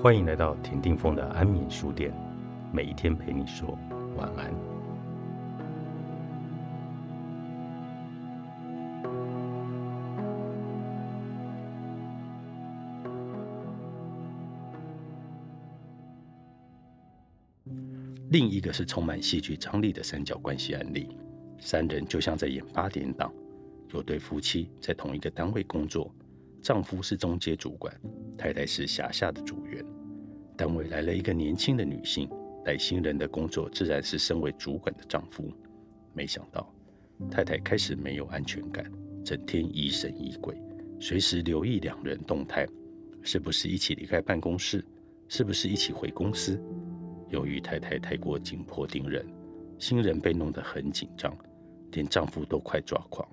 欢迎来到田定峰的安眠书店，每一天陪你说晚安。另一个是充满戏剧张力的三角关系案例，三人就像在演八点档，有对夫妻在同一个单位工作。丈夫是中介主管，太太是辖下的组员。单位来了一个年轻的女性，带新人的工作自然是身为主管的丈夫。没想到，太太开始没有安全感，整天疑神疑鬼，随时留意两人动态，是不是一起离开办公室，是不是一起回公司。由于太太太过紧迫盯人，新人被弄得很紧张，连丈夫都快抓狂。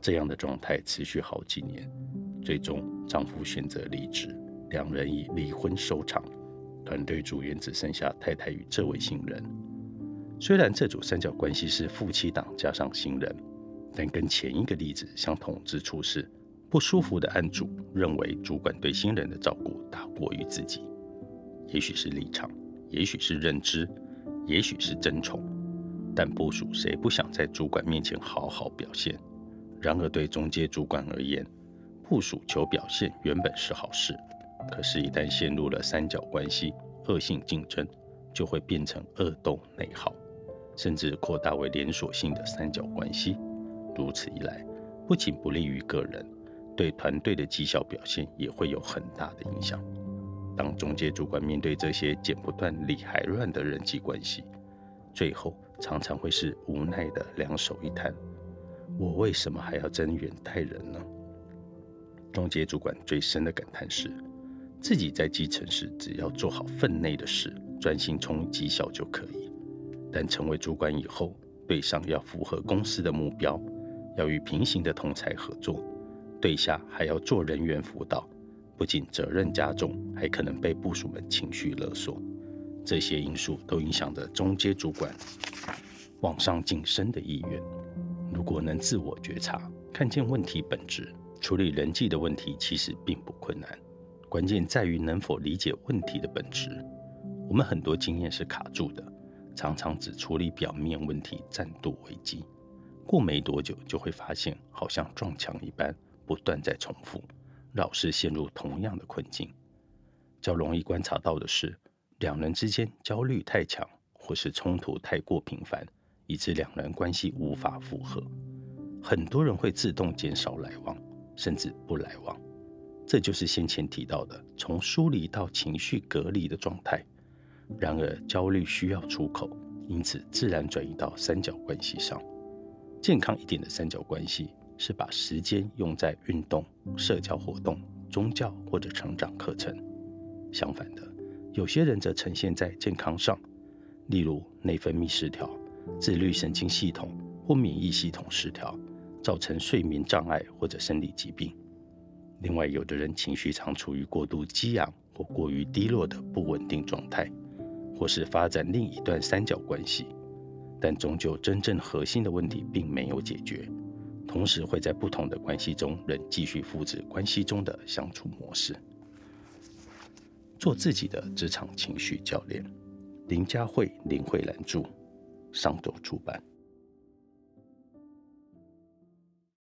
这样的状态持续好几年。最终，丈夫选择离职，两人以离婚收场。团队组员只剩下太太与这位新人。虽然这组三角关系是夫妻档加上新人，但跟前一个例子相同之处是，不舒服的案主认为主管对新人的照顾大过于自己。也许是立场，也许是认知，也许是争宠，但部属谁不想在主管面前好好表现？然而对中介主管而言，部署求表现原本是好事，可是，一旦陷入了三角关系、恶性竞争，就会变成恶斗内耗，甚至扩大为连锁性的三角关系。如此一来，不仅不利于个人，对团队的绩效表现也会有很大的影响。当中介主管面对这些剪不断、理还乱的人际关系，最后常常会是无奈的两手一摊：我为什么还要增援待人呢？中介主管最深的感叹是，自己在基层时只要做好分内的事，专心冲绩效就可以；但成为主管以后，对上要符合公司的目标，要与平行的同才合作，对下还要做人员辅导，不仅责任加重，还可能被部属们情绪勒索。这些因素都影响着中阶主管往上晋升的意愿。如果能自我觉察，看见问题本质。处理人际的问题其实并不困难，关键在于能否理解问题的本质。我们很多经验是卡住的，常常只处理表面问题，暂度危机。过没多久就会发现，好像撞墙一般，不断在重复，老是陷入同样的困境。较容易观察到的是，两人之间焦虑太强，或是冲突太过频繁，以致两人关系无法复合。很多人会自动减少来往。甚至不来往，这就是先前提到的从疏离到情绪隔离的状态。然而，焦虑需要出口，因此自然转移到三角关系上。健康一点的三角关系是把时间用在运动、社交活动、宗教或者成长课程。相反的，有些人则呈现在健康上，例如内分泌失调、自律神经系统或免疫系统失调。造成睡眠障碍或者生理疾病。另外，有的人情绪常处于过度激昂或过于低落的不稳定状态，或是发展另一段三角关系，但终究真正核心的问题并没有解决。同时，会在不同的关系中仍继续复制关系中的相处模式。做自己的职场情绪教练，林佳慧林慧兰著，上周出版。